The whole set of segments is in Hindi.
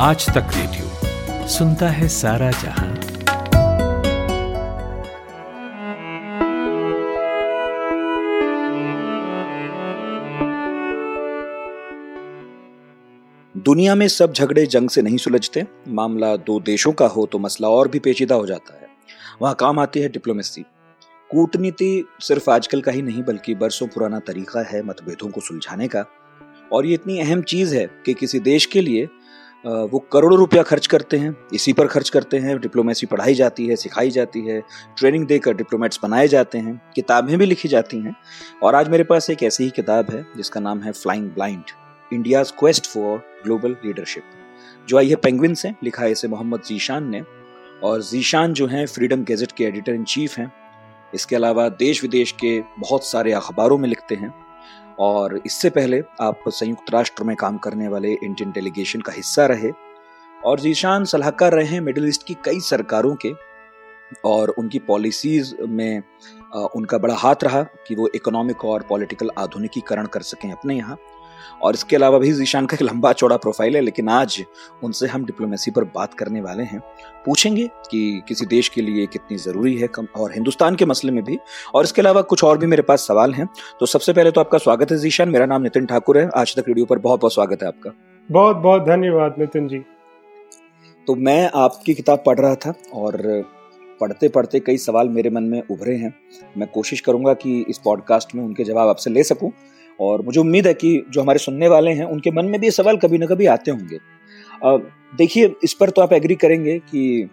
आज तक रेडियो सुनता है सारा जहाँ। दुनिया में सब झगड़े जंग से नहीं सुलझते, मामला दो देशों का हो तो मसला और भी पेचीदा हो जाता है। वहाँ काम आती है डिप्लोमेसी। कूटनीति सिर्फ़ आजकल का ही नहीं, बल्कि बरसों पुराना तरीका है मतभेदों को सुलझाने का। और ये इतनी अहम चीज़ है कि किसी देश के लिए वो करोड़ों रुपया खर्च करते हैं, इसी पर खर्च करते हैं, डिप्लोमेसी पढ़ाई जाती है, सिखाई जाती है, ट्रेनिंग देकर डिप्लोमेट्स बनाए जाते हैं, किताबें भी लिखी जाती हैं, और आज मेरे पास एक ऐसी ही किताब है, जिसका नाम है flying blind India's quest for global leadership जो आई है पेंगविन से, लिखा है इसे मोहम्मद जीशान ने, और जीशान जो हैं फ्रीडम गेजेट के एडिटर इन चीफ हैं। इसके अलावा देश विदेश के बहुत सारे अखबारों में लिखते हैं। और इससे पहले आप संयुक्त राष्ट्र में काम करने वाले इंडियन डेलीगेशन का हिस्सा रहे और जीशान सलाहकार रहे हैं मिडिल ईस्ट की कई सरकारों के और उनकी पॉलिसीज़ में उनका बड़ा हाथ रहा कि वो इकोनॉमिक और पॉलिटिकल आधुनिकीकरण कर सकें अपने यहाँ। और इसके अलावा भी जीशान का एक लंबा चौड़ा प्रोफ़ाइल है लेकिन आज उनसे हम डिप्लोमेसी पर बात करने वाले हैं। पूछेंगे कि किसी देश के लिए कितनी ज़रूरी है कम और हिंदुस्तान के मसले में भी। और इसके अलावा कुछ और भी मेरे पास सवाल हैं। तो सबसे पहले तो आपका स्वागत है जीशान मेरा नाम नितिन ठाकुर है। आज तक रेडियो पर बहुत बहुत स्वागत है आपका। बहुत बहुत धन्यवाद नितिन जी। तो मैं आपकी किताब पढ़ रहा था और पढ़ते पढ़ते कई सवाल मेरे मन में उभरे हैं। मैं कोशिश करूँगा कि इस पॉडकास्ट में उनके जवाब आपसे ले सकूँ। और मुझे उम्मीद है कि जो हमारे सुनने वाले हैं, उनके मन में भी ये सवाल कभी ना कभी आते होंगे। देखिए, इस पर तो आप एग्री करेंगे कि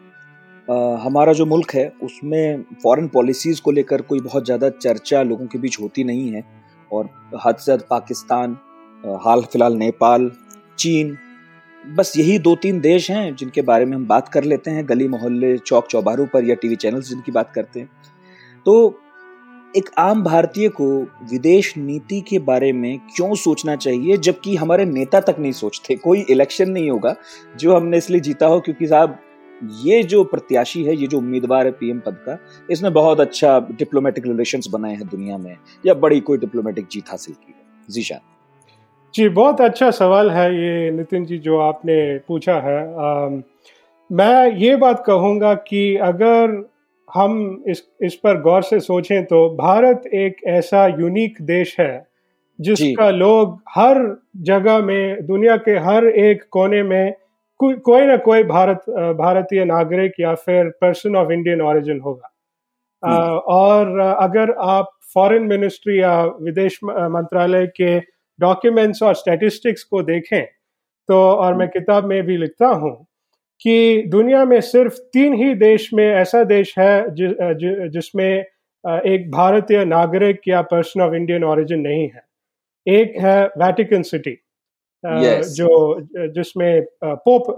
हमारा जो मुल्क है, उसमें फॉरेन पॉलिसीज़ को लेकर कोई बहुत ज़्यादा चर्चा लोगों के बीच होती नहीं है। और हद से पाकिस्तान हाल फ़िलहाल नेपाल, चीन, बस यही दो तीन देश हैं जिनके बारे में हम बात कर लेते हैं, गली मोहल्ले चौक चौबारों पर या टीवी चैनल्स जिनकी बात करते हैं। तो एक आम भारतीय को विदेश नीति के बारे में क्यों सोचना चाहिए जबकि हमारे नेता तक नहीं सोचते? कोई इलेक्शन नहीं होगा जो हमने इसलिए जीता हो क्योंकि साहब ये जो प्रत्याशी है ये जो उम्मीदवार है पीएम पद का इसने बहुत अच्छा डिप्लोमेटिक रिलेशन बनाए हैं दुनिया में या बड़ी कोई डिप्लोमेटिक जीत हासिल की है। जीशान जी बहुत अच्छा सवाल है ये नितिन जी जो आपने पूछा है। आ, मैं ये बात कहूँगा कि अगर हम इस इस पर गौर से सोचें तो भारत एक ऐसा यूनिक देश है जिसका लोग हर जगह में दुनिया के हर एक कोने में को, कोई ना कोई भारत भारतीय नागरिक या फिर पर्सन ऑफ़ इंडियन ओरिजिन होगा। आ, और अगर आप फॉरेन मिनिस्ट्री या विदेश मंत्रालय के डॉक्यूमेंट्स और स्टैटिस्टिक्स को देखें तो और मैं किताब में भी लिखता हूँ कि दुनिया में सिर्फ़ तीन ही देश में ऐसा देश है जि, जि, जिसमें एक भारतीय नागरिक या पर्सन ऑफ़ इंडियन ओरिजिन नहीं है एक है वैटिकन सिटी yes. जो जिसमें पोप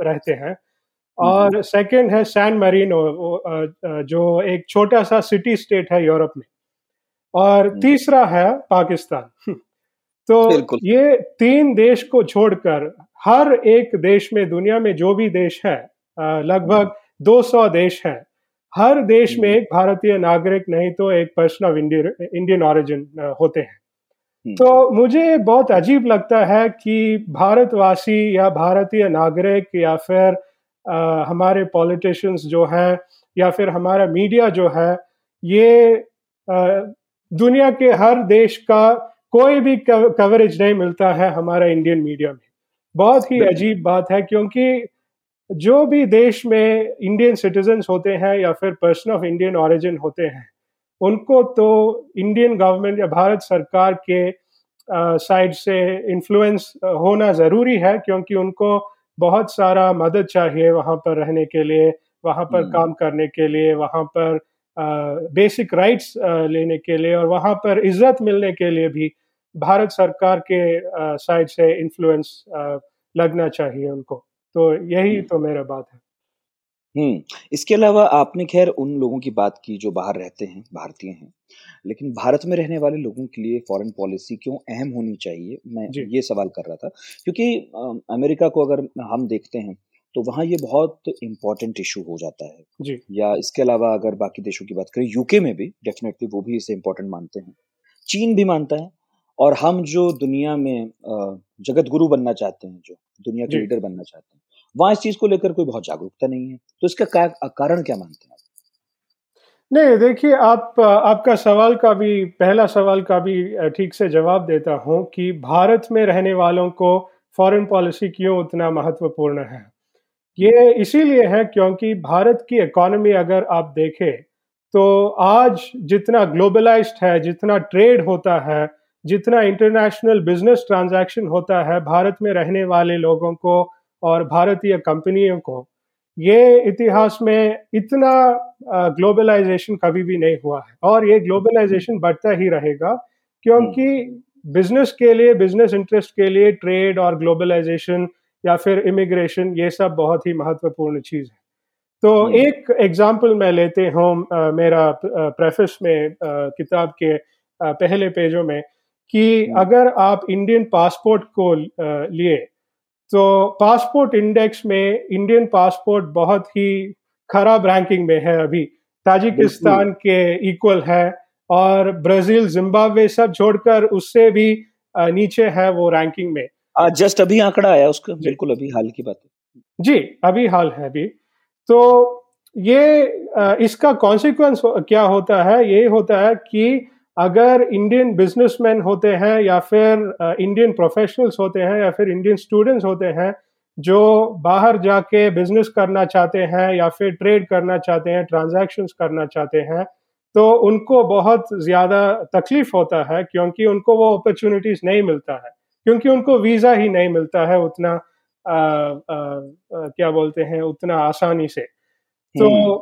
रहते हैं और सेकंड. है सैन मरीनो जो एक छोटा सा सिटी स्टेट है यूरोप में और mm-hmm. तीसरा है पाकिस्तान तो ये तीन देश को छोड़कर हर एक देश में दुनिया में जो भी देश है लगभग 200 देश हैं। हर देश में एक भारतीय नागरिक नहीं तो एक पर्सन ऑफ़ इंडियन ऑरिजिन होते हैं। हम्म। तो मुझे बहुत अजीब लगता है कि भारतवासी या भारतीय नागरिक या फिर आ, हमारे पॉलिटिशियंस जो हैं या फिर हमारा मीडिया जो है ये आ, दुनिया के हर देश का कोई भी कवरेज नहीं मिलता है हमारा इंडियन मीडिया में। बहुत ही अजीब बात है क्योंकि जो भी देश में इंडियन सिटीजन होते हैं या फिर पर्सन ऑफ़ इंडियन ओरिजिन होते हैं उनको तो इंडियन गवर्नमेंट या भारत सरकार के साइड से इन्फ्लुएंस होना ज़रूरी है क्योंकि उनको बहुत सारा मदद चाहिए वहाँ पर रहने के लिए वहाँ पर हम्म। काम करने के लिए वहाँ पर बेसिक राइट्स लेने के लिए और वहाँ पर इज़्ज़त मिलने के लिए भी भारत सरकार के साइड से इन्फ्लुएंस लगना चाहिए उनको। तो यही हम्म। तो मेरा बात है। हम्म। इसके अलावा आपने खैर उन लोगों की बात की जो बाहर रहते हैं भारतीय हैं। लेकिन भारत में रहने वाले लोगों के लिए फॉरेन पॉलिसी क्यों अहम होनी चाहिए? मैं ये सवाल कर रहा था। क्योंकि आ, अमेरिका को अगर हम देखते हैं तो वहाँ ये बहुत इम्पोर्टेंट इशू हो जाता है। जी। या इसके अलावा अगर बाकी देशों की बात करें यूके में भी डेफिनेटली वो भी इसे इम्पोर्टेंट मानते हैं। चीन भी मानता है। और हम जो दुनिया में जगत गुरु बनना चाहते हैं जो दुनिया के लीडर बनना चाहते हैं वहाँ इस चीज़ को लेकर कोई बहुत जागरूकता नहीं है। तो इसका कारण क्या मानते हैं नहीं देखिए आप आपका सवाल का भी पहला सवाल का भी ठीक से जवाब देता हूँ कि भारत में रहने वालों को फॉरेन पॉलिसी क्यों उतना महत्वपूर्ण है? ये इसीलिए है क्योंकि भारत की इकोनॉमी अगर आप देखें तो आज जितना ग्लोबलाइज्ड है जितना ट्रेड होता है जितना इंटरनेशनल बिज़नेस ट्रांजैक्शन होता है भारत में रहने वाले लोगों को और भारतीय कंपनियों को ये इतिहास में इतना ग्लोबलाइजेशन कभी भी नहीं हुआ है। और ये ग्लोबलाइजेशन बढ़ता ही रहेगा क्योंकि बिज़नेस के लिए बिज़नेस इंटरेस्ट के लिए ट्रेड और ग्लोबलाइजेशन या फिर इमिग्रेशन ये सब बहुत ही महत्वपूर्ण चीज़ है। तो हम्म। एक एग्ज़ाम्पल मैं लेते हूँ मेरा प्रेफिस में किताब के पहले पेजों में। कि। अगर आप इंडियन पासपोर्ट को लिए तो पासपोर्ट इंडेक्स में इंडियन पासपोर्ट बहुत ही खराब रैंकिंग में है अभी। ताजिकिस्तान के इक्वल है और ब्राज़ील जिम्बाब्वे सब छोड़कर उससे भी नीचे है वो रैंकिंग में। जस्ट अभी आंकड़ा आया उसका। बिल्कुल अभी हाल की बात है। जी अभी हाल है अभी। तो ये इसका कॉन्सिक्वेंस क्या होता है? ये होता है कि अगर इंडियन बिजनेसमैन होते हैं या फिर इंडियन प्रोफेशनल्स होते हैं या फिर इंडियन स्टूडेंट्स होते हैं जो बाहर जाके बिज़नेस करना चाहते हैं या फिर ट्रेड करना चाहते हैं ट्रांजैक्शंस करना चाहते हैं तो उनको बहुत ज़्यादा तकलीफ़ होता है क्योंकि उनको वो अपॉर्चुनिटीज़ नहीं मिलता है क्योंकि उनको वीज़ा ही नहीं मिलता है उतना आ, आ, आ, क्या बोलते हैं उतना आसानी से तो हम्म।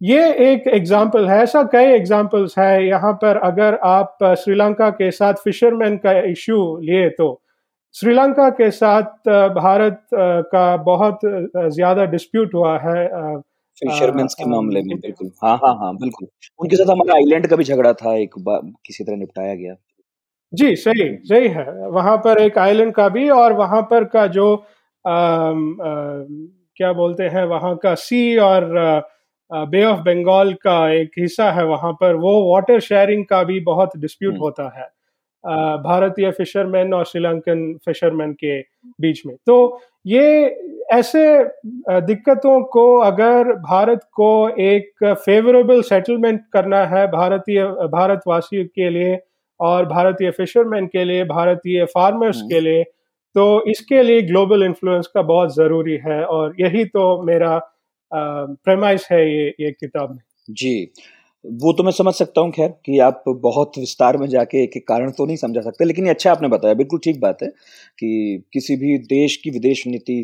ये एक एग्ज़ाम्पल है ऐसा कई एग्जाम्पल्स है। यहाँ पर अगर आप श्रीलंका के साथ फिशरमैन का इश्यू लिए तो श्रीलंका के साथ भारत का बहुत ज़्यादा डिस्प्यूट हुआ है फिशरमैन के मामले में बिल्कुल। हाँ हाँ हाँ बिल्कुल। उनके साथ हमारा आइलैंड का भी झगड़ा था एक बार किसी तरह निपटाया गया। जी सही सही है। वहाँ पर एक आइलैंड का भी और वहाँ पर का जो आ, आ, क्या बोलते हैं वहाँ का सी और आ, बे ऑफ़ बंगाल का एक हिस्सा है वहाँ पर वो वाटर शेयरिंग का भी बहुत डिस्प्यूट हम्म। होता है भारतीय फिशरमैन और श्रीलंकन फिशरमैन के बीच में तो ये ऐसे दिक्कतों को अगर भारत को एक फेवरेबल सेटलमेंट करना है भारतीय भारतवासियों के लिए और भारतीय फिशरमैन के लिए भारतीय फार्मर्स हम्म। के लिए तो इसके लिए ग्लोबल इन्फ्लुएंस का बहुत ज़रूरी है और यही तो मेरा प्रेमाइस है ये ये किताब में। जी वो तो मैं समझ सकता हूँ खैर कि आप बहुत विस्तार में जाके एक एक कारण तो नहीं समझा सकते लेकिन ये अच्छा आपने बताया बिल्कुल ठीक बात है कि किसी भी देश की विदेश नीति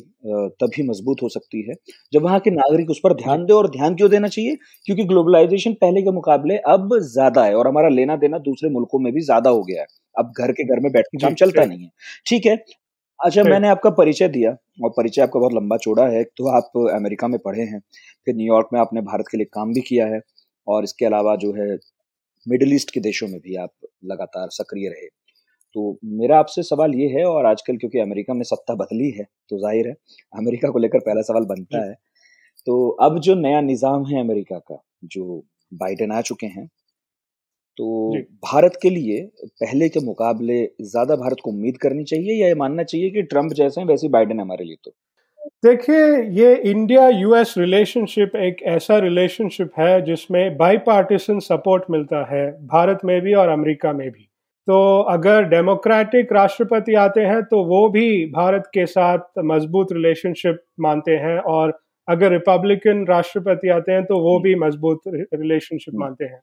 तभी मज़बूत हो सकती है जब वहाँ के नागरिक उस पर ध्यान दे और ध्यान क्यों देना चाहिए क्योंकि ग्लोबलाइजेशन पहले के मुकाबले अब ज़्यादा है और हमारा लेना देना दूसरे मुल्कों में भी ज़्यादा हो गया है अब घर के घर में बैठ के काम चलता नहीं है। ठीक है अच्छा मैंने आपका परिचय दिया और परिचय आपका बहुत लंबा चौड़ा है तो आप अमेरिका में पढ़े हैं फिर न्यूयॉर्क में आपने भारत के लिए काम भी किया है और इसके अलावा जो है मिडिल ईस्ट के देशों में भी आप लगातार सक्रिय रहे। तो मेरा आपसे सवाल ये है और आजकल क्योंकि अमेरिका में सत्ता बदली है तो ज़ाहिर है अमेरिका को लेकर पहला सवाल बनता है। तो अब जो नया निज़ाम है अमेरिका का जो बाइडेन आ चुके हैं तो भारत के लिए पहले के मुकाबले ज़्यादा भारत को उम्मीद करनी चाहिए या ये मानना चाहिए कि ट्रंप जैसे हैं वैसे बाइडेन हमारे लिए तो? देखिए ये इंडिया यूएस रिलेशनशिप एक ऐसा रिलेशनशिप है जिसमें बाई पार्टीसन सपोर्ट मिलता है भारत में भी और अमेरिका में भी। तो अगर डेमोक्रेटिक राष्ट्रपति आते हैं तो वो भी भारत के साथ मज़बूत रिलेशनशिप मानते हैं और अगर रिपब्लिकन राष्ट्रपति आते हैं तो वो भी मज़बूत रिलेशनशिप हम्म। मानते हैं।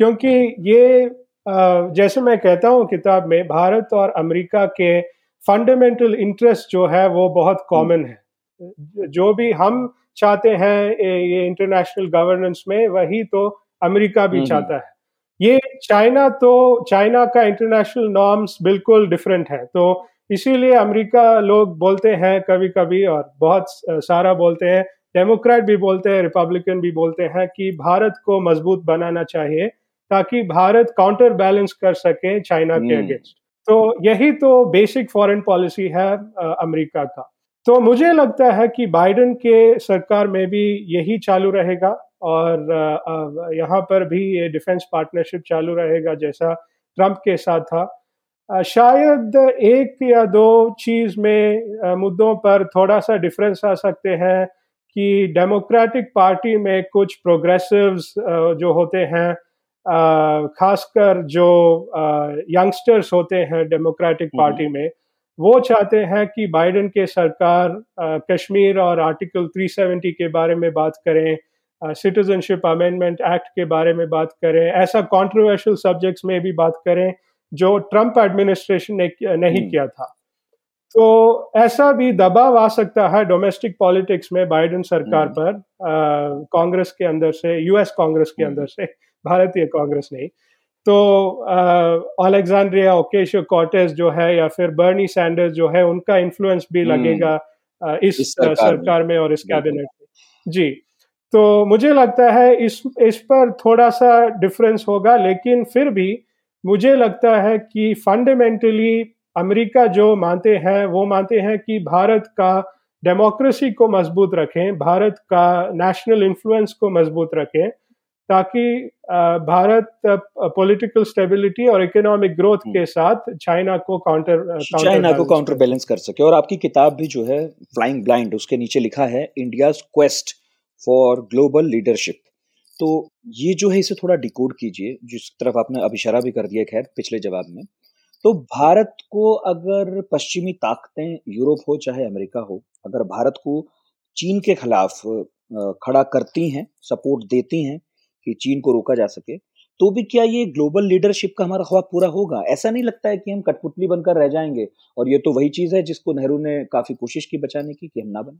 क्योंकि ये जैसे मैं कहता हूँ किताब में भारत और अमेरिका के फंडामेंटल इंटरेस्ट जो है वो बहुत कॉमन है। जो भी हम चाहते हैं ये इंटरनेशनल गवर्नेंस में वही तो अमेरिका भी हम्म, हम्म। चाहता है। ये चाइना तो चाइना का इंटरनेशनल नॉर्म्स बिल्कुल डिफरेंट है। तो इसीलिए अमेरिका लोग बोलते हैं कभी कभी और बहुत सारा बोलते हैं डेमोक्रेट भी बोलते हैं रिपब्लिकन भी बोलते हैं कि भारत को मज़बूत बनाना चाहिए। ताकि भारत काउंटर बैलेंस कर सके चाइना के अगेंस्ट हम्म। तो यही तो बेसिक फॉरेन पॉलिसी है अमेरिका का। तो मुझे लगता है कि बाइडेन के सरकार में भी यही चालू रहेगा और यहाँ पर भी ये डिफेंस पार्टनरशिप चालू रहेगा जैसा ट्रंप के साथ था। शायद एक या दो चीज़ में मुद्दों पर थोड़ा सा डिफरेंस आ सकते हैं कि डेमोक्रेटिक पार्टी में कुछ प्रोग्रेसिव्स जो होते हैं खासकर जो यंगस्टर्स होते हैं डेमोक्रेटिक पार्टी हम्म। में वो चाहते हैं कि बाइडेन के सरकार कश्मीर और आर्टिकल 370 के बारे में बात करें सिटीजनशिप अमेंडमेंट एक्ट के बारे में बात करें ऐसा कंट्रोवर्शियल सब्जेक्ट्स में भी बात करें जो ट्रंप एडमिनिस्ट्रेशन ने नहीं हम्म। किया था तो ऐसा भी दबाव आ सकता है डोमेस्टिक पॉलिटिक्स में बाइडेन सरकार हम्म। पर कांग्रेस के अंदर से यूएस कांग्रेस के अंदर से भारतीय कांग्रेस नहीं। तो अलेक्जेंड्रिया ओकेशो कॉटेस जो है या फिर बर्नी सैंडर्स जो है उनका इन्फ्लुएंस भी हम्म। लगेगा इस, इस सरकार, सरकार में और इस कैबिनेट में। जी। तो मुझे लगता है इस इस पर थोड़ा सा डिफरेंस होगा लेकिन फिर भी मुझे लगता है कि फंडामेंटली अमेरिका जो मानते हैं वो मानते हैं कि भारत का डेमोक्रेसी को मज़बूत रखें भारत का नेशनल इन्फ्लुएंस को मज़बूत रखें। ताकि भारत पॉलिटिकल स्टेबिलिटी और इकोनॉमिक ग्रोथ हम्म। के साथ चाइना को काउंटर चाइना को काउंटर बैलेंस कर सके। और आपकी किताब भी जो है फ्लाइंग ब्लाइंड उसके नीचे लिखा है India quest for global leadership तो ये जो है इसे थोड़ा डिकोड कीजिए जिस तरफ़ आपने अब इशारा भी कर दिया खैर पिछले जवाब में। तो भारत को अगर पश्चिमी ताकतें यूरोप हो चाहे अमेरिका हो अगर भारत को चीन के खिलाफ खड़ा करती हैं सपोर्ट देती हैं कि चीन को रोका जा सके। तो भी क्या ये ग्लोबल लीडरशिप का हमारा ख्वाब पूरा होगा? ऐसा नहीं लगता है कि हम कठपुतली बनकर रह जाएँगे और ये तो वही चीज़ है जिसको नेहरू ने काफ़ी कोशिश की बचाने की कि हम ना बने।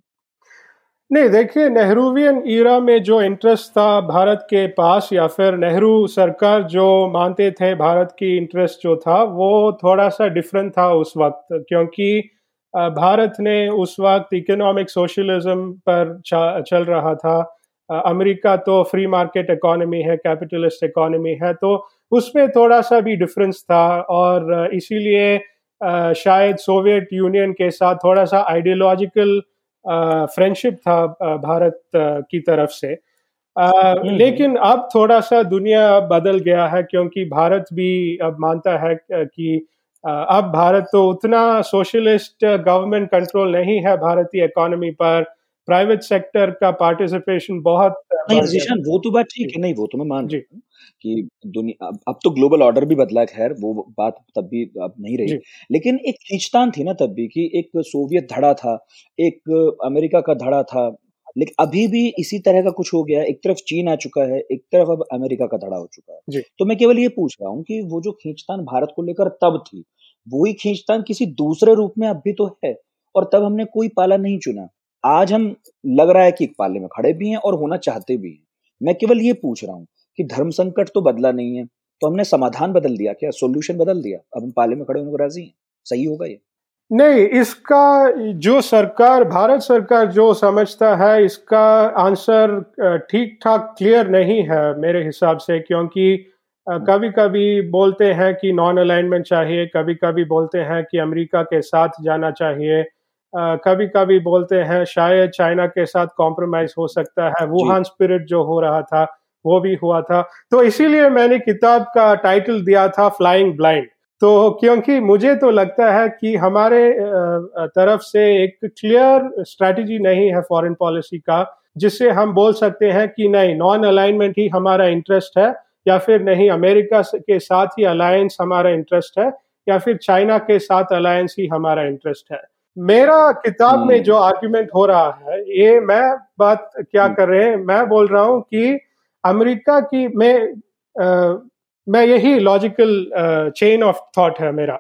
नहीं, देखिए नेहरूवियन ईरा में जो इंटरेस्ट था भारत के पास या फिर नेहरू सरकार जो मानते थे भारत की इंटरेस्ट जो था, वो थोड़ा सा डिफरेंट था उस वक्त। क्योंकि भारत ने उस वक्त इकोनॉमिक सोशलिज्म पर चल रहा था। अमेरिका तो फ्री मार्केट इकोनॉमी है कैपिटलिस्ट इकोनॉमी है तो उसमें थोड़ा सा भी डिफरेंस था और इसीलिए शायद सोवियत यूनियन के साथ थोड़ा सा आइडियोलॉजिकल फ्रेंडशिप था भारत की तरफ़ से हम्म, हम्म। लेकिन अब थोड़ा सा दुनिया बदल गया है क्योंकि भारत भी अब मानता है कि अब भारत तो उतना सोशलिस्ट गवर्नमेंट कंट्रोल नहीं है भारतीय इकोनॉमी पर प्राइवेट सेक्टर का पार्टिसिपेशन बहुत नहीं वो तो बात ठीक है नहीं वो तो मैं मान जी। कि दुनिया अब तो ग्लोबल ऑर्डर भी बदला खैर वो बात तब भी अब नहीं रही। लेकिन एक खींचतान थी ना तब भी कि एक सोवियत धड़ा था एक अमेरिका का धड़ा था लेकिन अभी भी इसी तरह का कुछ हो गया एक तरफ़ चीन आ चुका है एक तरफ़ अब अमेरिका का धड़ा हो चुका है। तो मैं केवल ये पूछ रहा हूँ कि वो जो खींचतान भारत को लेकर तब थी वही खींचतान किसी दूसरे रूप में अब भी तो है और तब हमने कोई पाला नहीं चुना। आज हम लग रहा है कि एक पाले में खड़े भी हैं और होना चाहते भी हैं। मैं केवल ये पूछ रहा हूँ कि धर्म संकट तो बदला नहीं है तो हमने समाधान बदल दिया क्या? सोल्यूशन बदल दिया? अब हम पाले में खड़े होने को राज़ी हैं? सही होगा ये? नहीं, इसका जो सरकार, भारत सरकार जो समझता है, इसका आंसर ठीक ठाक क्लियर नहीं है मेरे हिसाब से, क्योंकि। कभी कभी बोलते हैं कि नॉन अलाइनमेंट चाहिए कभी कभी बोलते हैं कि अमेरिका के साथ जाना चाहिए कभी कभी बोलते हैं शायद चाइना के साथ कॉम्प्रोमाइज हो सकता है। वुहान स्पिरिट जो हो रहा था वो भी हुआ था। तो इसीलिए मैंने किताब का टाइटल दिया था फ्लाइंग ब्लाइंड तो क्योंकि मुझे तो लगता है कि हमारे तरफ़ से एक क्लियर स्ट्रैटेजी नहीं है फॉरेन पॉलिसी का जिससे हम बोल सकते हैं कि नहीं नॉन अलाइनमेंट ही हमारा इंटरेस्ट है या फिर नहीं अमेरिका के साथ ही अलायंस हमारा इंटरेस्ट है या फिर चाइना के साथ अलायंस ही हमारा इंटरेस्ट है। मेरा किताब में हम्म। जो आर्ग्यूमेंट हो रहा है ये मैं बात क्या हम्म। कर रहे हैं मैं बोल रहा हूँ कि अमेरिका की मैं आ, मैं यही लॉजिकल चेन ऑफ़ थॉट है मेरा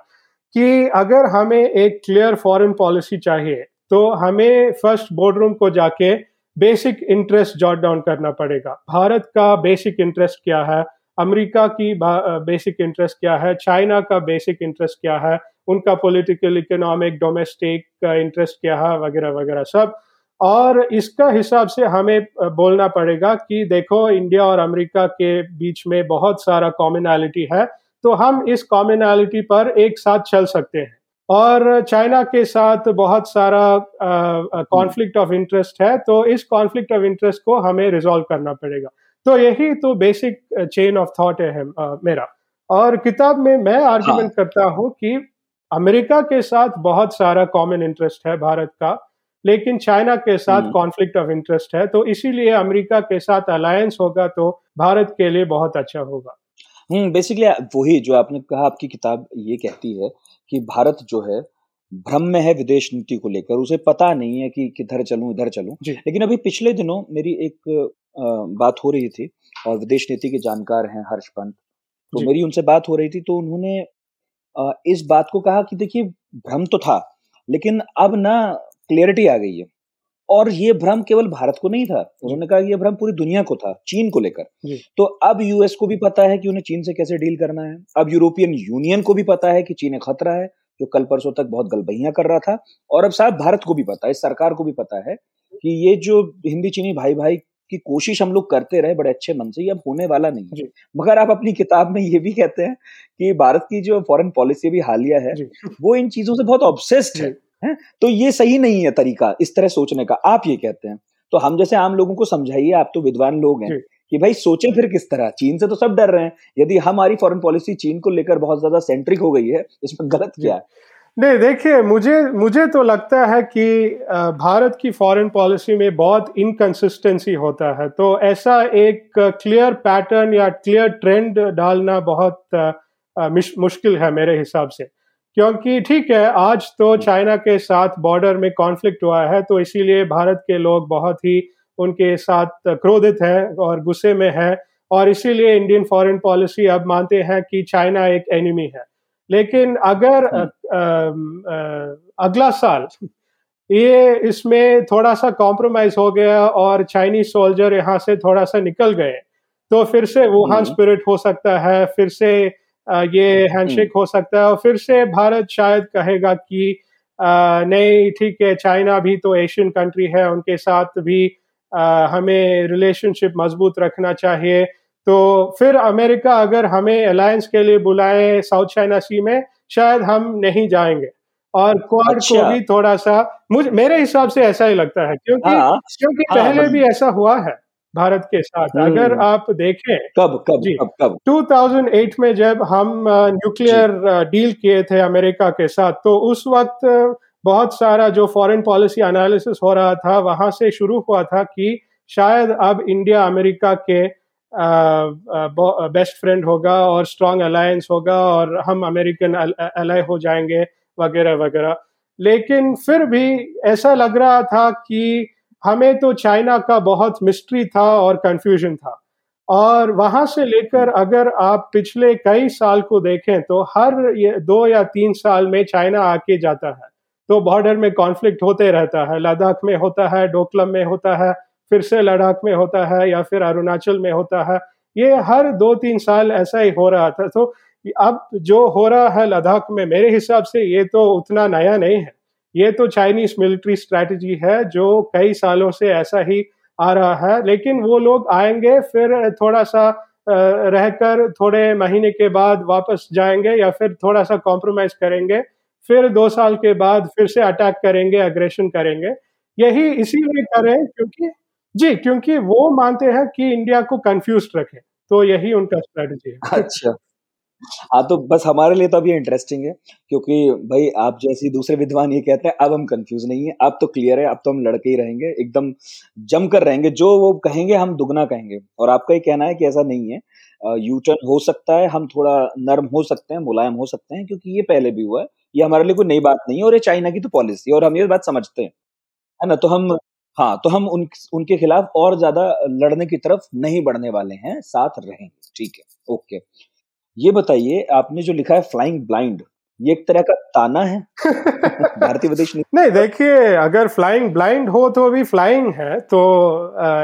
कि अगर हमें एक क्लियर फॉरेन पॉलिसी चाहिए तो हमें फ़र्स्ट बोर्ड को जाके बेसिक इंटरेस्ट जॉट डाउन करना पड़ेगा भारत का बेसिक इंटरेस्ट क्या है अमेरिका की बेसिक इंटरेस्ट क्या है? चाइना का बेसिक इंटरेस्ट क्या है? उनका पॉलिटिकल इकोनॉमिक डोमेस्टिक इंटरेस्ट क्या है? वगैरह वगैरह सब। और इसका हिसाब से हमें बोलना पड़ेगा कि देखो इंडिया और अमेरिका के बीच में बहुत सारा कॉमनैलिटी है तो हम इस कॉमनैलिटी पर एक साथ चल सकते हैं। और चाइना के साथ बहुत सारा कॉन्फ्लिक्ट ऑफ़ इंटरेस्ट है तो इस कॉन्फ्लिक्ट ऑफ़ इंटरेस्ट को हमें रिजॉल्व करना पड़ेगा। तो यही तो बेसिक चेन ऑफ़ थॉट है uh, मेरा। और किताब में मैं आर्ग्यूमेंट हाँ. करता हूँ कि अमेरिका के साथ बहुत सारा कॉमन इंटरेस्ट है भारत का लेकिन चाइना के साथ कॉन्फ्लिक्ट ऑफ़ इंटरेस्ट है तो इसीलिए अमेरिका के साथ अलायंस होगा तो भारत के लिए बहुत अच्छा होगा। हम्म बेसिकली वही जो आपने कहा आपकी किताब ये कहती है कि भारत जो है भ्रम में है विदेश नीति को लेकर उसे पता नहीं है कि किधर चलूँ इधर चलूँ। लेकिन अभी पिछले दिनों मेरी एक बात हो रही थी और विदेश नीति के जानकार हैं हर्ष पंत। तो मेरी उनसे बात हो रही थी तो उन्होंने इस बात को कहा कि देखिए भ्रम तो था लेकिन अब ना क्लियरिटी आ गई है। और ये भ्रम केवल भारत को नहीं था उन्होंने कहा कि ये भ्रम पूरी दुनिया को था चीन को लेकर। तो अब यूएस को भी पता है कि उन्हें चीन से कैसे डील करना है। अब यूरोपियन यूनियन को भी पता है कि चीन एक खतरा है जो कल परसों तक बहुत गलबहियाँ कर रहा था। और अब साहब भारत को भी पता है सरकार को भी पता है कि ये जो हिंदी चीनी भाई भाई की कोशिश हम लोग करते रहे बड़े अच्छे मन से ये अब होने वाला नहीं है। मगर आप अपनी किताब में ये भी कहते हैं कि भारत की जो फॉरेन पॉलिसी भी हालिया है वो इन चीज़ों से बहुत ऑब्सेस्ड है है? तो ये सही नहीं है तरीका इस तरह सोचने का। आप ये कहते हैं। तो हम जैसे आम लोगों को समझाइए आप तो विद्वान लोग हैं कि भाई सोचे फिर किस तरह? चीन से तो सब डर रहे हैं। यदि हमारी फॉरेन पॉलिसी चीन को लेकर बहुत ज़्यादा सेंट्रिक हो गई है इसमें गलत क्या है? नहीं, देखिए, मुझे मुझे तो लगता है कि भारत की फॉरेन पॉलिसी में बहुत इनकंसिस्टेंसी होता है। तो ऐसा एक क्लियर पैटर्न या क्लियर ट्रेंड डालना बहुत मुश्किल है मेरे हिसाब से। क्योंकि ठीक है, आज तो चाइना के साथ बॉर्डर में कॉन्फ्लिक्ट हुआ है तो इसीलिए भारत के लोग बहुत ही उनके साथ क्रोधित हैं और गुस्से में हैं। और इसीलिए इंडियन फॉरेन पॉलिसी अब मानते हैं कि चाइना एक एनिमी है। लेकिन अगर आ, अगला साल ये इसमें थोड़ा सा कॉम्प्रोमाइज हो गया और चाइनीज़ सोल्जर यहाँ से थोड़ा सा निकल गए तो फिर से वुहान स्पिरिट हो सकता है फिर से ये हैंडशेक हो सकता है और फिर से भारत शायद कहेगा कि नहीं ठीक है चाइना भी तो एशियन कंट्री है उनके साथ भी हमें रिलेशनशिप मज़बूत रखना चाहिए। तो फिर अमेरिका अगर हमें अलायंस के लिए बुलाए साउथ चाइना सी में शायद हम नहीं जाएँगे। और क्वाड अच्छा। को भी थोड़ा सा मुझे मेरे हिसाब से ऐसा ही लगता है क्योंकि हाँ, क्योंकि हाँ, पहले भी ऐसा हुआ है भारत के साथ। हम्म। अगर आप देखें कब कब जी कब कब? 2008 में जब हम न्यूक्लियर डील किए थे अमेरिका के साथ तो उस वक्त बहुत सारा जो फॉरेन पॉलिसी एनालिसिस हो रहा था वहाँ से शुरू हुआ था कि शायद अब इंडिया अमेरिका के बेस्ट फ्रेंड होगा और स्ट्रॉन्ग अलायंस होगा और हम अमेरिकन अलाय हो जाएँगे, वगैरह वगैरह। लेकिन फिर भी ऐसा लग रहा था कि हमें तो चाइना का बहुत मिस्ट्री था और कंफ्यूजन था। और वहाँ से लेकर अगर आप पिछले कई साल को देखें तो हर दो या तीन साल में चाइना आके जाता है। तो बॉर्डर में कॉन्फ्लिक्ट होते रहता है, लद्दाख में होता है, डोकलम में होता है फिर से लद्दाख में होता है या फिर अरुणाचल में होता है, ये हर दो तीन साल ऐसा ही हो रहा था। तो अब जो हो रहा है लद्दाख में, मेरे हिसाब से ये तो उतना नया नहीं है। ये तो चाइनीज़ मिलिट्री स्ट्रैटेजी है, जो कई सालों से ऐसा ही आ रहा है। लेकिन वो लोग आएँगे, फिर थोड़ा सा रहकर थोड़े महीने के बाद वापस जाएँगे या फिर थोड़ा सा कॉम्प्रोमाइज करेंगे, फिर दो साल के बाद फिर से अटैक करेंगे अग्रेशन करेंगे। यही इसीलिए करें क्योंकि जी, क्योंकि वो मानते हैं कि इंडिया को कंफ्यूज रखे तो यही उनका स्ट्रेटजी है। अच्छा। हाँ तो बस हमारे लिए तो अभी इंटरेस्टिंग है, क्योंकि भाई आप जैसे दूसरे विद्वान ये कहते हैं, अब हम कंफ्यूज नहीं है, अब तो क्लियर है, अब तो हम लड़के ही रहेंगे, एकदम जम कर रहेंगे, जो वो कहेंगे हम दुगना कहेंगे। और आपका ये कहना है कि ऐसा नहीं है यू टर्न हो सकता है, हम थोड़ा नर्म हो सकते हैं, मुलायम हो सकते हैं, क्योंकि ये पहले भी हुआ है, ये हमारे लिए कोई नई बात नहीं है, और ये चाइना की तो पॉलिसी है, और हम ये बात समझते हैं, है ना? तो हम हाँ तो हम उन उनके खिलाफ और ज़्यादा लड़ने की तरफ़ नहीं बढ़ने वाले हैं साथ रहेंगे ठीक है ओके। ये बताइए आपने जो लिखा है फ्लाइंग ब्लाइंड ये एक तरह का ताना है? भारतीय विदेश नीति नहीं देखिए अगर फ्लाइंग ब्लाइंड हो तो अभी फ्लाइंग है तो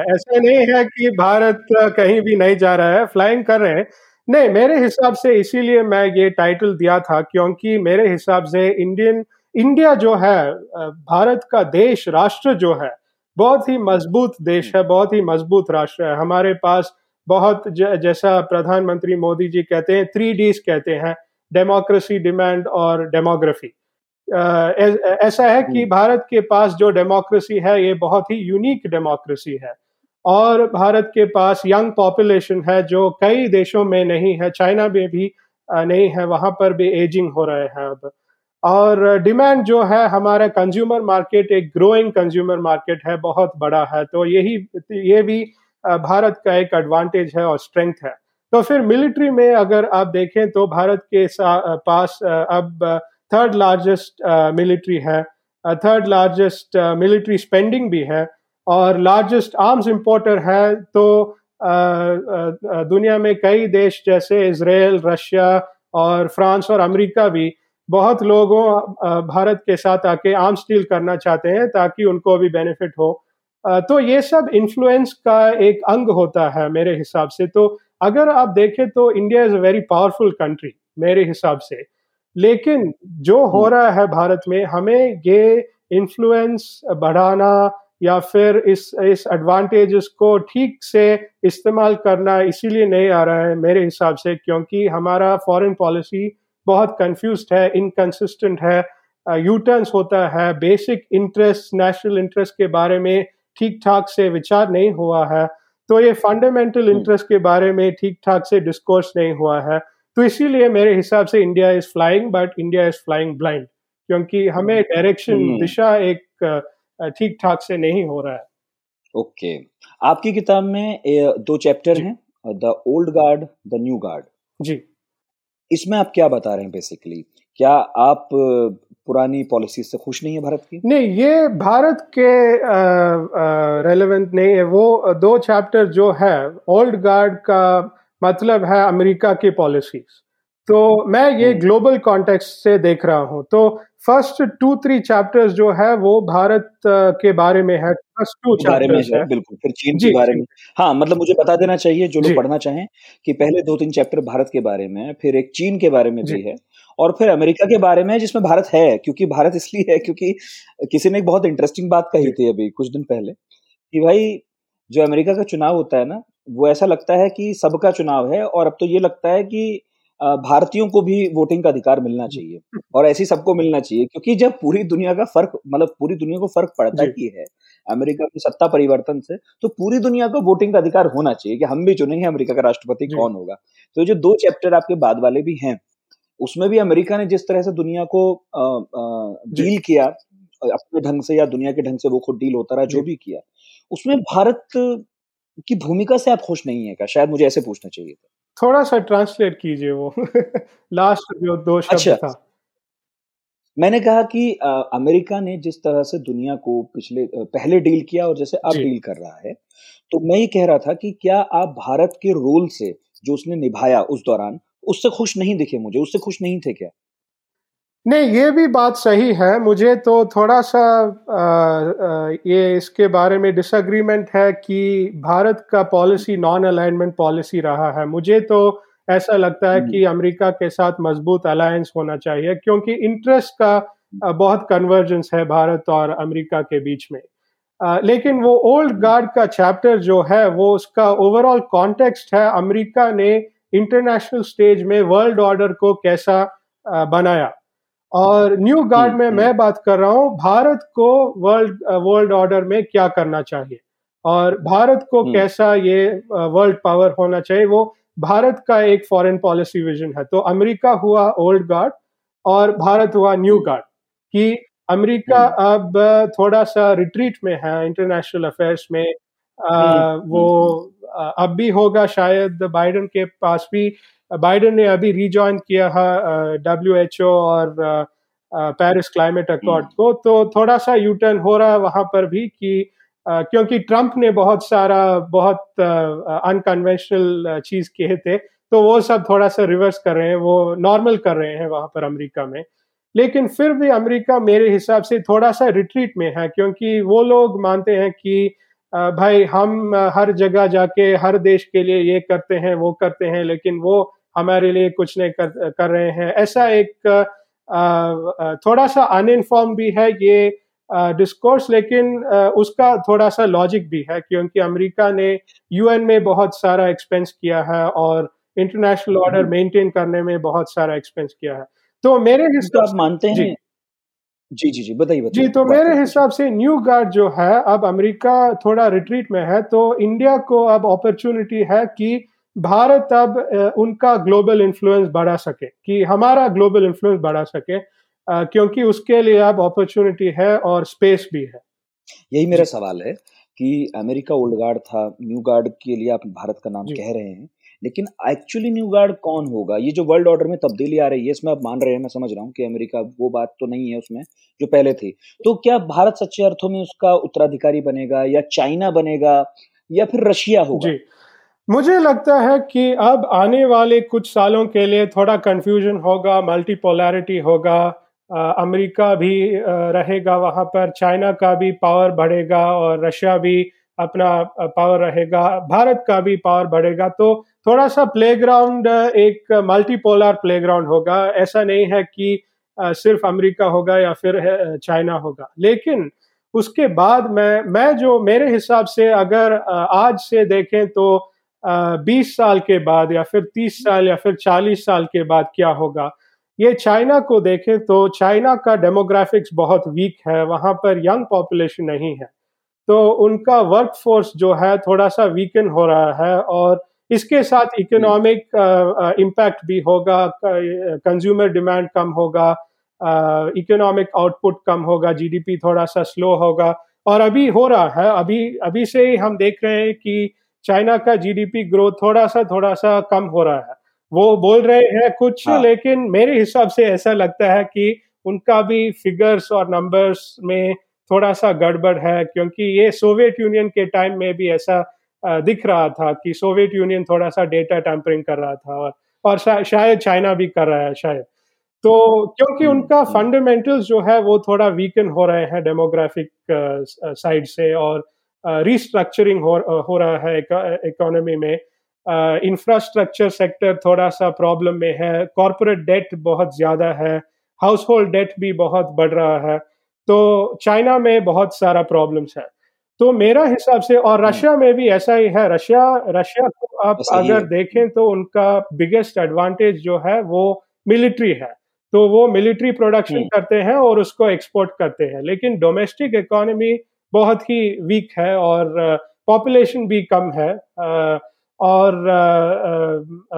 ऐसा नहीं है कि भारत कहीं भी नहीं जा रहा है फ्लाइंग कर रहे हैं। नहीं मेरे हिसाब से इसीलिए मैं ये टाइटल दिया था क्योंकि मेरे हिसाब से इंडियन इंडिया जो है भारत का देश राष्ट्र जो है बहुत ही मज़बूत देश है बहुत ही मज़बूत राष्ट्र है। हमारे पास बहुत ज, जैसा प्रधानमंत्री मोदी जी कहते हैं थ्री डीज कहते हैं डेमोक्रेसी डिमांड और डेमोग्राफी ऐसा है कि हम्म। भारत के पास जो डेमोक्रेसी है ये बहुत ही यूनिक डेमोक्रेसी है। और भारत के पास यंग पॉपुलेशन है जो कई देशों में नहीं है चाइना में भी नहीं है वहाँ पर भी एजिंग हो रहे हैं अब। और डिमांड जो है हमारा कंज्यूमर मार्केट एक ग्रोइंग कंज्यूमर मार्केट है, बहुत बड़ा है। तो यही, ये भी भारत का एक एडवांटेज है और स्ट्रेंथ है। तो फिर मिलिट्री में अगर आप देखें तो भारत के पास अब थर्ड लार्जेस्ट मिलिट्री है। थर्ड लार्जेस्ट मिलिट्री स्पेंडिंग भी है और लार्जेस्ट आर्म्स इम्पोर्टर है। तो दुनिया में कई देश जैसे इसराइल रशिया और फ्रांस और अमेरिका भी बहुत लोगों भारत के साथ आके आर्म्स स्टील करना चाहते हैं ताकि उनको भी बेनिफिट हो। तो ये सब इन्फ्लुएंस का एक अंग होता है मेरे हिसाब से। तो अगर आप देखें तो India is a very powerful country मेरे हिसाब से। लेकिन जो हो हम्म। रहा है भारत में हमें ये इन्फ्लुएंस बढ़ाना या फिर इस इस एडवांटेजेस को ठीक से इस्तेमाल करना इसीलिए नहीं आ रहा है मेरे हिसाब से क्योंकि हमारा फॉरेन पॉलिसी बहुत कंफ्यूज है इनकन्सिस्टेंट है यू टर्न्स होता है बेसिक इंटरेस्ट नेशनल इंटरेस्ट के बारे में ठीक ठाक से विचार नहीं हुआ है तो ये फंडामेंटल इंटरेस्ट हम्म। के बारे में ठीक ठाक से डिस्कोर्स नहीं हुआ है तो इसीलिए मेरे हिसाब से India is flying but India is flying blind क्योंकि हमें डायरेक्शन हम्म। दिशा एक ठीक ठाक से नहीं हो रहा है ओके okay. आपकी किताब में दो चैप्टर हैं the old guard the new guard जी इसमें आप क्या बता रहे हैं बेसिकली क्या आप पुरानी पॉलिसी से खुश नहीं है भारत की? नहीं, ये भारत के रेलेवेंट नहीं है। वो दो चैप्टर जो है ओल्ड गार्ड का मतलब है अमेरिका की पॉलिसीज़ तो मैं ये ग्लोबल। कॉन्टेक्स्ट से देख रहा हूँ। तो फ़र्स्ट टू थ्री चैप्टर्स जो है वो भारत के बारे में है। फ़र्स्ट टू बारे में है बिल्कुल फिर चीन के बारे में। हाँ मतलब मुझे बता देना चाहिए जो लोग पढ़ना चाहें कि पहले दो तीन चैप्टर भारत के बारे में फिर एक चीन के बारे में भी है और फिर अमेरिका के बारे में जिसमें भारत है क्योंकि भारत इसलिए है क्योंकि किसी ने एक बहुत इंटरेस्टिंग बात कही थी अभी कुछ दिन पहले कि भाई जो अमेरिका का चुनाव होता है ना वो ऐसा लगता है कि सबका चुनाव है और अब तो ये लगता है कि भारतीयों को भी वोटिंग का अधिकार मिलना चाहिए और ऐसी सबको मिलना चाहिए क्योंकि जब पूरी दुनिया का फ़र्क मतलब पूरी दुनिया को फ़र्क पड़ता ही है अमेरिका की सत्ता परिवर्तन से तो पूरी दुनिया को वोटिंग का अधिकार होना चाहिए कि हम भी चुनेंगे अमेरिका का राष्ट्रपति कौन होगा। तो जो दो चैप्टर आपके बाद वाले भी हैं उसमें भी अमेरिका ने जिस तरह से दुनिया को डील किया अपने ढंग से या दुनिया के ढंग से वो खुद डील होता रहा जो। भी किया उसमें भारत की भूमिका से आप खुश नहीं है क्या? शायद मुझे ऐसे पूछना चाहिए था। थोड़ा सा ट्रांसलेट कीजिए वो। लास्ट जो दो शब्द अच्छा, था। मैंने कहा कि आ, अमेरिका ने जिस तरह से दुनिया को पिछले पहले डील किया और जैसे अब डील कर रहा है तो मैं ये कह रहा था कि क्या आप भारत के रोल से जो उसने निभाया उस दौरान उससे खुश नहीं दिखे मुझे? उससे खुश नहीं थे क्या? नहीं ये भी बात सही है। मुझे तो थोड़ा सा आ, आ, ये इसके बारे में डिसएग्रीमेंट है कि भारत का पॉलिसी नॉन अलाइनमेंट पॉलिसी रहा है। मुझे तो ऐसा लगता है कि अमेरिका के साथ मज़बूत अलायंस होना चाहिए क्योंकि इंटरेस्ट का बहुत कन्वर्जेंस है भारत और अमेरिका के बीच में। आ, लेकिन वो ओल्ड गार्ड का चैप्टर जो है वो उसका ओवरऑल कॉन्टेक्स्ट है अमेरिका ने इंटरनेशनल स्टेज में वर्ल्ड ऑर्डर को कैसा बनाया। और न्यू गार्ड में मैं बात कर रहा हूँ भारत को वर्ल्ड वर्ल्ड ऑर्डर में क्या करना चाहिए? और भारत को कैसा ये वर्ल्ड पावर होना चाहिए? वो भारत का एक फॉरेन पॉलिसी विजन है। तो अमेरिका हुआ ओल्ड गार्ड और भारत हुआ न्यू गार्ड कि अमेरिका अब थोड़ा सा रिट्रीट में है इंटरनेशनल अफेयर्स में। आ, वो अब भी होगा शायद बाइडन के पास भी। बाइडन ने अभी रिजॉइन किया है डब्ल्यू एच ओ और पेरिस क्लाइमेट अकॉर्ड को। तो थोड़ा सा यू टर्न हो रहा है वहाँ पर भी कि क्योंकि ट्रंप ने बहुत सारा, बहुत अनकन्वेंशनल चीज़ किए थे तो वो सब थोड़ा सा रिवर्स कर रहे हैं, वो नॉर्मल कर रहे हैं वहाँ पर अमेरिका में। लेकिन फिर भी अमेरिका मेरे हिसाब से थोड़ा सा रिट्रीट में है, क्योंकि वो लोग मानते हैं कि भाई हम हर जगह जाके, हर देश के लिए ये करते हैं, वो करते हैं, लेकिन वो हमारे लिए कुछ नहीं कर कर रहे हैं। ऐसा एक थोड़ा सा अनइनफॉर्म भी है ये डिस्कोर्स लेकिन उसका थोड़ा सा लॉजिक भी है क्योंकि अमेरिका ने यूएन में बहुत सारा एक्सपेंस किया है और इंटरनेशनल ऑर्डर मेंटेन करने में बहुत सारा एक्सपेंस किया है। तो मेरे तो हिसाब से मानते हैं? जी जी जी बताइए जी तो मेरे हिसाब से न्यू गार्ड जो है अब अमेरिका थोड़ा रिट्रीट में है तो इंडिया को अब अपॉर्चुनिटी है कि भारत अब उनका ग्लोबल इन्फ्लुएंस बढ़ा सके कि हमारा ग्लोबल इन्फ्लुएंस बढ़ा सके क्योंकि उसके लिए अब अपॉर्चुनिटी है और स्पेस भी है। यही मेरा सवाल है कि अमेरिका ओल्ड गार्ड था न्यू गार्ड के लिए आप भारत का नाम कह रहे हैं लेकिन एक्चुअली न्यू गार्ड कौन होगा? ये जो वर्ल्ड ऑर्डर में तब्दीली आ रही है इसमें आप मान रहे हैं मैं समझ रहा हूँ कि अमेरिका वो बात तो नहीं है उसमें जो पहले थी। तो क्या भारत सच्चे अर्थों में उसका उत्तराधिकारी बनेगा या चाइना बनेगा या फिर रशिया होगा? मुझे लगता है कि अब आने वाले कुछ सालों के लिए थोड़ा कंफ्यूजन होगा मल्टीपोलैरिटी होगा अमेरिका भी रहेगा वहाँ पर, चाइना का भी पावर बढ़ेगा और रशिया भी अपना पावर रहेगा, भारत का भी पावर बढ़ेगा। तो थोड़ा सा प्लेग्राउंड एक मल्टीपोलर प्लेग्राउंड होगा। ऐसा नहीं है कि सिर्फ़ अमेरिका होगा या फिर चाइना होगा। लेकिन उसके बाद मैं मैं जो मेरे हिसाब से अगर आज से देखें तो 20 साल के बाद या फिर 30 साल या फिर 40 साल के बाद क्या होगा? ये चाइना को देखें तो चाइना का डेमोग्राफिक्स बहुत वीक है वहाँ पर यंग पॉपुलेशन नहीं है। तो उनका वर्क फोर्स जो है थोड़ा सा वीकन हो रहा है और इसके साथ इकोनॉमिक इम्पैक्ट भी होगा कंज्यूमर डिमांड कम होगा इकोनॉमिक आउटपुट कम होगा जीडीपी थोड़ा सा स्लो होगा। और अभी हो रहा है अभी अभी से ही हम देख रहे हैं कि चाइना का जीडीपी ग्रोथ थोड़ा सा थोड़ा सा कम हो रहा है वो बोल रहे हैं कुछ हाँ. लेकिन मेरे हिसाब से ऐसा लगता है कि उनका भी फिगर्स और नंबर्स में थोड़ा सा गड़बड़ है क्योंकि ये सोवियत यूनियन के टाइम में भी ऐसा दिख रहा था कि सोवियत यूनियन थोड़ा सा डेटा टैंपरिंग कर रहा था और और शा, शायद चाइना भी कर रहा है शायद तो क्योंकि हम्म, उनका फंडामेंटल्स हम्म। जो है वो थोड़ा वीकन हो रहे हैं डेमोग्राफिक साइड से और रिस्ट्रक्चरिंग हो, हो रहा है इकोनॉमी में। इंफ्रास्ट्रक्चर सेक्टर थोड़ा सा प्रॉब्लम में है। कॉरपोरेट डेट बहुत ज़्यादा है। हाउस होल्ड डेट भी बहुत बढ़ रहा है। तो चाइना में बहुत सारा प्रॉब्लम्स है। तो मेरा हिसाब से और रशिया हम्म। में भी ऐसा ही है। रशिया रशिया को आप अगर देखें तो उनका बिगेस्ट एडवांटेज जो है वो मिलिट्री है। तो वो मिलिट्री प्रोडक्शन हम्म। करते हैं और उसको एक्सपोर्ट करते हैं। लेकिन डोमेस्टिक इकोनॉमी बहुत ही वीक है और पॉपुलेशन भी कम है। और आ,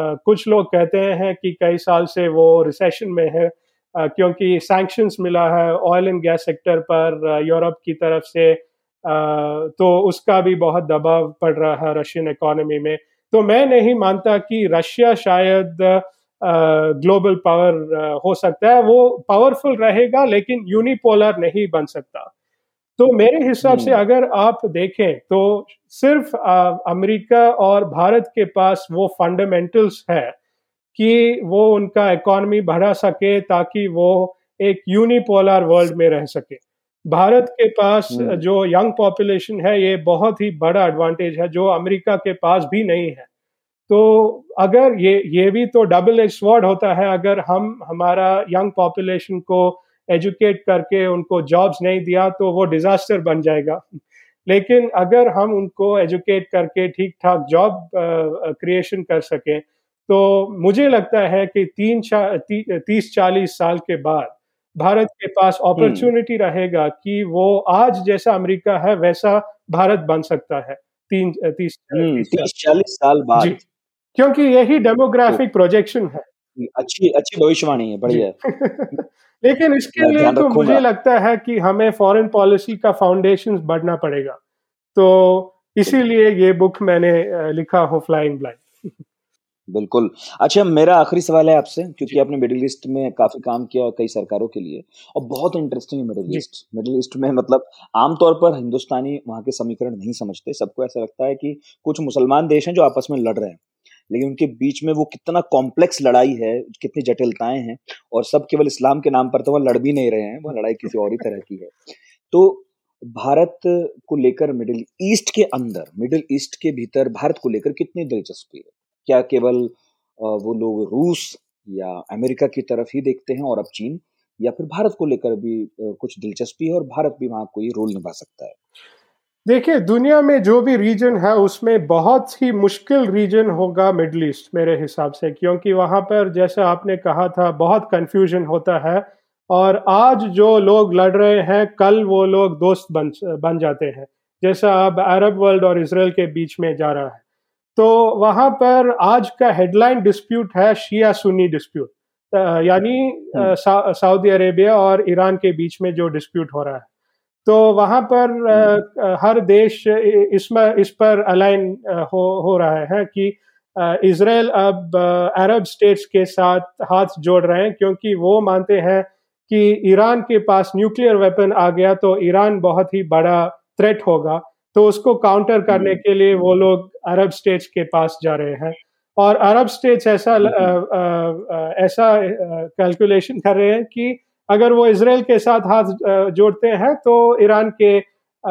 आ, कुछ लोग कहते हैं कि कई साल से वो रिसेशन में है क्योंकि सैंक्शंस मिला है ऑयल एंड गैस सेक्टर पर यूरोप की तरफ़ से। तो उसका भी बहुत दबाव पड़ रहा है रशियन इकोनॉमी में। तो मैं नहीं मानता कि रशिया शायद ग्लोबल पावर हो सकता है। वो पावरफुल रहेगा लेकिन यूनिपोलर नहीं बन सकता। तो मेरे हिसाब से हम्म। अगर आप देखें तो सिर्फ़ अमेरिका और भारत के पास वो फंडामेंटल्स है कि वो उनका इकोनॉमी बढ़ा सके ताकि वो एक यूनिपोलर वर्ल्ड में रह सके भारत के पास हम्म। जो यंग पॉपुलेशन है ये बहुत ही बड़ा एडवांटेज है जो अमेरिका के पास भी नहीं है तो अगर ये ये भी तो डबल एज स्वॉर्ड होता है अगर हम हमारा यंग पॉपुलेशन को एजुकेट करके उनको जॉब्स नहीं दिया तो वो डिजास्टर बन जाएगा। लेकिन अगर हम उनको एजुकेट करके ठीक ठाक जॉब क्रिएशन कर सकें तो मुझे लगता है कि तीन ती, तीस चालीस साल के बाद भारत के पास अपॉर्चुनिटी हम्म। रहेगा कि वो आज जैसा अमेरिका है वैसा भारत बन सकता है। तीन तीस हम्म, तीस चालीस साल बाद। क्योंकि यही डेमोग्राफिक तो, प्रोजेक्शन है। अच्छी अच्छी भविष्यवाणी है बढ़िया लेकिन इसके लिए तो मुझे लगता है कि हमें फॉरेन पॉलिसी का फाउंडेशन बढ़ना पड़ेगा। तो इसीलिए ये बुक मैंने लिखा हो फ्लाइंग ब्लाइंड बिल्कुल। अच्छा मेरा आखिरी सवाल है आपसे क्योंकि आपने मिडिल ईस्ट में काफ़ी काम किया कई सरकारों के लिए और बहुत इंटरेस्टिंग है मिडिल ईस्ट मिडिल ईस्ट में मतलब आमतौर पर हिंदुस्तानी वहाँ के समीकरण नहीं समझते। सबको ऐसा लगता है कि कुछ मुसलमान देश हैं जो आपस में लड़ रहे हैं। लेकिन उनके बीच में वो कितना कॉम्प्लेक्स लड़ाई है, कितनी जटिलताएँ हैं, और सब केवल इस्लाम के नाम पर तो वह लड़ भी नहीं रहे हैं, वह लड़ाई किसी और ही तरह की है। तो भारत को लेकर मिडिल ईस्ट के अंदर, मिडिल ईस्ट के भीतर भारत को लेकर कितनी दिलचस्पी है? क्या केवल वो लोग रूस या अमेरिका की तरफ़ ही देखते हैं और अब चीन, या फिर भारत को लेकर भी कुछ दिलचस्पी है और भारत भी वहाँ कोई रोल निभा सकता है? देखिए दुनिया में जो भी रीजन है उसमें बहुत ही मुश्किल रीजन होगा मिडल ईस्ट मेरे हिसाब से क्योंकि वहाँ पर जैसे आपने कहा था बहुत कंफ्यूजन होता है और आज जो लोग लड़ रहे हैं कल वो लोग दोस्त बन बन जाते हैं। जैसा अब अरब वर्ल्ड और इसराइल के बीच में जा रहा है। तो वहाँ पर आज का हेडलाइन डिस्प्यूट है शिया सुन्नी डिस्प्यूट यानी हम्म। सऊदी अरेबिया और ईरान के बीच में जो डिस्प्यूट हो रहा है। तो वहाँ पर हम्म। हर देश इसमें इस पर अलाइन हो हो रहा है कि इसराइल अब अरब स्टेट्स के साथ हाथ जोड़ रहे हैं क्योंकि वो मानते हैं कि ईरान के पास न्यूक्लियर वेपन आ गया तो ईरान बहुत ही बड़ा थ्रेट होगा तो उसको काउंटर करने हम्म। के लिए वो लोग अरब स्टेट्स के पास जा रहे हैं और अरब स्टेट्स ऐसा हम्म। ऐसा कैलकुलेशन कर रहे हैं कि अगर वो इसराइल के साथ हाथ जोड़ते हैं तो ईरान के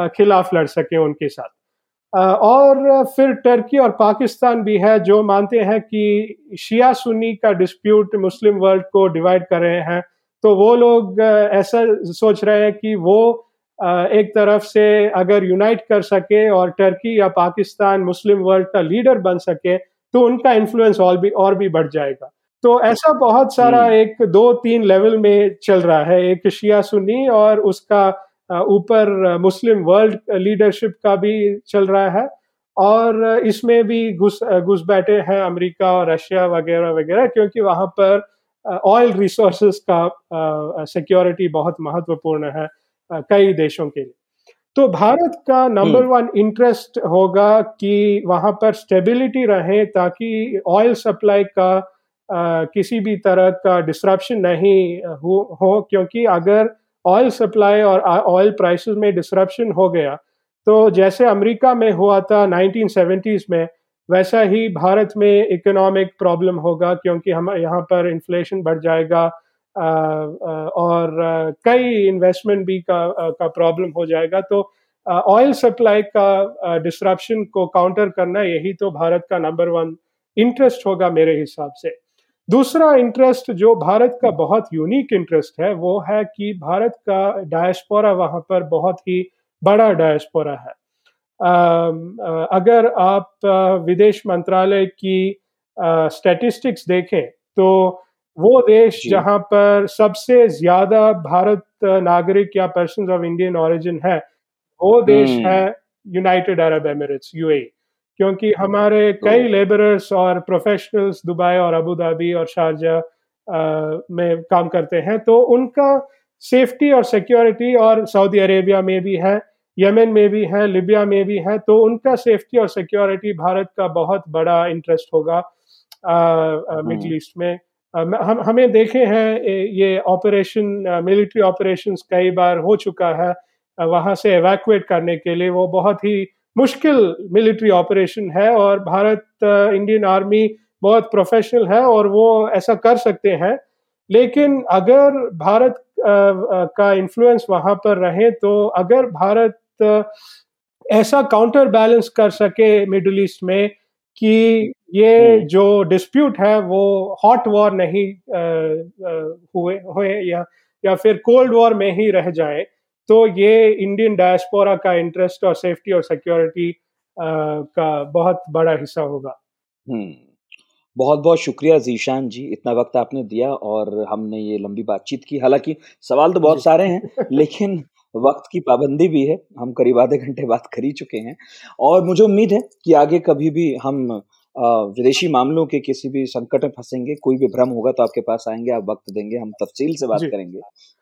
खिलाफ लड़ सके उनके साथ। और फिर टर्की और पाकिस्तान भी है जो मानते हैं कि शिया सुन्नी का डिस्प्यूट मुस्लिम वर्ल्ड को डिवाइड कर रहे हैं। तो वो लोग ऐसा सोच रहे हैं कि वो एक तरफ़ से अगर यूनाइट कर सके और टर्की या पाकिस्तान मुस्लिम वर्ल्ड का लीडर बन सके तो उनका इन्फ्लुएंस और भी और भी बढ़ जाएगा। तो ऐसा बहुत सारा हम्म। एक दो तीन लेवल में चल रहा है एक शिया सुन्नी और उसका ऊपर मुस्लिम वर्ल्ड लीडरशिप का भी चल रहा है और इसमें भी घुस घुस बैठे हैं अमेरिका और रशिया वगैरह वगैरह क्योंकि वहाँ पर ऑयल रिसोर्सेज का सिक्योरिटी बहुत महत्वपूर्ण है कई देशों के लिए तो भारत का नंबर वन इंटरेस्ट होगा कि वहाँ पर स्टेबिलिटी रहे ताकि ऑयल सप्लाई का किसी भी तरह का डिस्ट्रप्शन नहीं हो, हो क्योंकि अगर ऑयल सप्लाई और ऑयल प्राइसेस में डिस्ट्रप्शन हो गया तो जैसे अमेरिका में हुआ था 1970s में वैसा ही भारत में इकोनॉमिक प्रॉब्लम होगा क्योंकि हम यहाँ पर इन्फ्लेशन बढ़ जाएगा और कई इन्वेस्टमेंट भी का का प्रॉब्लम हो जाएगा तो ऑयल सप्लाई का डिस्ट्रप्शन को काउंटर करना यही तो भारत का नंबर वन इंटरेस्ट होगा मेरे हिसाब से। दूसरा इंटरेस्ट जो भारत का बहुत यूनिक इंटरेस्ट है वो है कि भारत का डायस्पोरा वहाँ पर बहुत ही बड़ा डायस्पोरा है। अगर आप विदेश मंत्रालय की स्टैटिस्टिक्स देखें तो वो देश जहाँ पर सबसे ज़्यादा भारत नागरिक या पर्सन ऑफ़ इंडियन ओरिजिन है वो देश हम्म। है यूनाइटेड अरब एमिरेट्स यूए क्योंकि हमारे कई लेबरर्स और प्रोफेशनल्स दुबई और अबू धाबी और शारजा में काम करते हैं तो उनका सेफ्टी और सिक्योरिटी और सऊदी अरेबिया में भी है यमन में भी है लिबिया में भी है तो उनका सेफ्टी और सिक्योरिटी भारत का बहुत बड़ा इंटरेस्ट होगा मिडिल ईस्ट हम्म। में हम हमें देखे हैं ये ऑपरेशन मिलिट्री ऑपरेशंस कई बार हो चुका है वहाँ से एवैक्यूएट करने के लिए वो बहुत ही मुश्किल मिलिट्री ऑपरेशन है और भारत इंडियन आर्मी बहुत प्रोफेशनल है और वो ऐसा कर सकते हैं लेकिन अगर भारत का इन्फ्लुएंस वहाँ पर रहे तो अगर भारत ऐसा काउंटर बैलेंस कर सके मिडल ईस्ट में कि ये हम्म। जो डिस्प्यूट है वो हॉट वॉर नहीं हुए हुए या या फिर कोल्ड वॉर में ही रह जाए तो ये इंडियन डायस्पोरा का इंटरेस्ट और सेफ्टी और सिक्योरिटी का बहुत बड़ा हिस्सा होगा। हम्म। बहुत बहुत शुक्रिया जीशान जी इतना वक्त आपने दिया और हमने ये लंबी बातचीत की। हालाँकि सवाल तो बहुत सारे हैं लेकिन वक्त की पाबंदी भी है। हम करीब आधे घंटे बात कर ही चुके हैं। और मुझे उम्मीद है कि आगे कभी भी हम विदेशी मामलों के किसी भी संकट में फंसेंगे कोई भी भ्रम होगा तो आपके पास आएँगे आप वक्त देंगे हम तफसील से बात करेंगे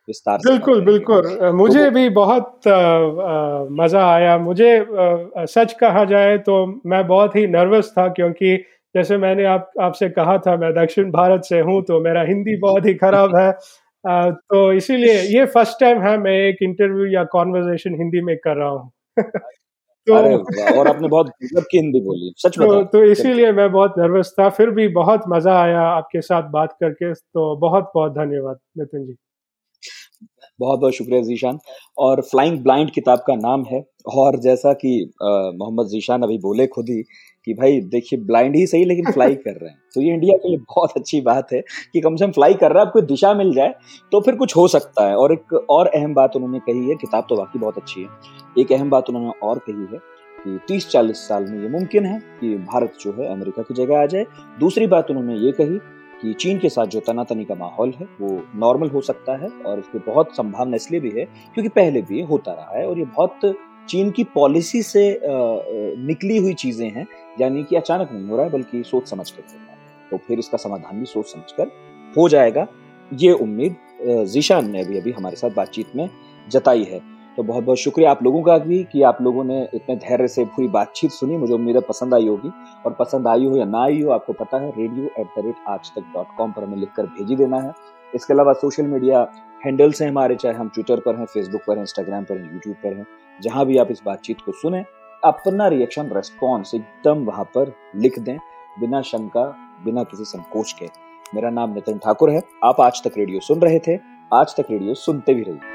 विस्तार से बिल्कुल बिल्कुल। मुझे तो, भी बहुत आ, आ, मज़ा आया। मुझे आ, सच कहा जाए तो मैं बहुत ही नर्वस था क्योंकि जैसे मैंने आप आपसे कहा था मैं दक्षिण भारत से हूँ तो मेरा हिंदी बहुत ही खराब है। तो इसीलिए ये फ़र्स्ट टाइम है मैं एक इंटरव्यू या कॉन्वर्जेशन हिंदी में कर रहा हूँ। तो और आपने बहुत की हिंदी बोली सच तो, तो इसीलिए मैं बहुत नर्वस था फिर भी बहुत मज़ा आया आपके साथ बात करके तो बहुत बहुत धन्यवाद नितिन जी। बहुत बहुत शुक्रिया जीशान। और फ्लाइंग ब्लाइंड किताब का नाम है और जैसा कि मोहम्मद जीशान अभी बोले खुद ही कि भाई देखिए ब्लाइंड ही सही लेकिन फ्लाई कर रहे हैं। तो ये इंडिया के लिए बहुत अच्छी बात है कि कम से कम फ्लाई कर रहा है आपको दिशा मिल जाए तो फिर कुछ हो सकता है। और एक और अहम बात उन्होंने कही है किताब तो वाकई बहुत अच्छी है। एक अहम बात उन्होंने और कही है कि तीस चालीस साल में ये मुमकिन है कि भारत जो है अमेरिका की जगह आ जाए। दूसरी बात उन्होंने ये कही कि चीन के साथ जो तनातनी का माहौल है, वो नॉर्मल हो सकता है और इसकी बहुत संभावना इसलिए भी है क्योंकि पहले भी ये होता रहा है और ये बहुत चीन की पॉलिसी से निकली हुई चीज़ें हैं, यानी कि अचानक नहीं हो रहा है, बल्कि सोच समझ कर कर रहा है। तो फिर इसका समाधान भी सोच समझ कर हो जाएगा। ये उम्मीद जीशान ने अभी अभी हमारे साथ बातचीत में जताई है। तो बहुत बहुत शुक्रिया आप लोगों का भी कि आप लोगों ने इतने धैर्य से पूरी बातचीत सुनी। मुझे उम्मीद है पसंद आई होगी। और पसंद आई हो या ना आई हो, आपको पता है रेडियो एट द रेट आज तक डॉट कॉम पर हमें लिखकर भेजी देना है। इसके अलावा सोशल मीडिया हैंडल्स हैं हमारे, चाहे हम ट्विटर पर हैं फेसबुक पर हैं इंस्टाग्राम पर हैं यूट्यूब पर हैं। जहाँ भी आप इस बातचीत को सुने, अपना रिएक्शन रेस्पॉन्स एकदम वहाँ पर लिख दें, बिना शंका, बिना किसी संकोच के। मेरा नाम नितिन ठाकुर है। आप आज तक रेडियो सुन रहे थे। आज तक रेडियो सुनते भी रहिए।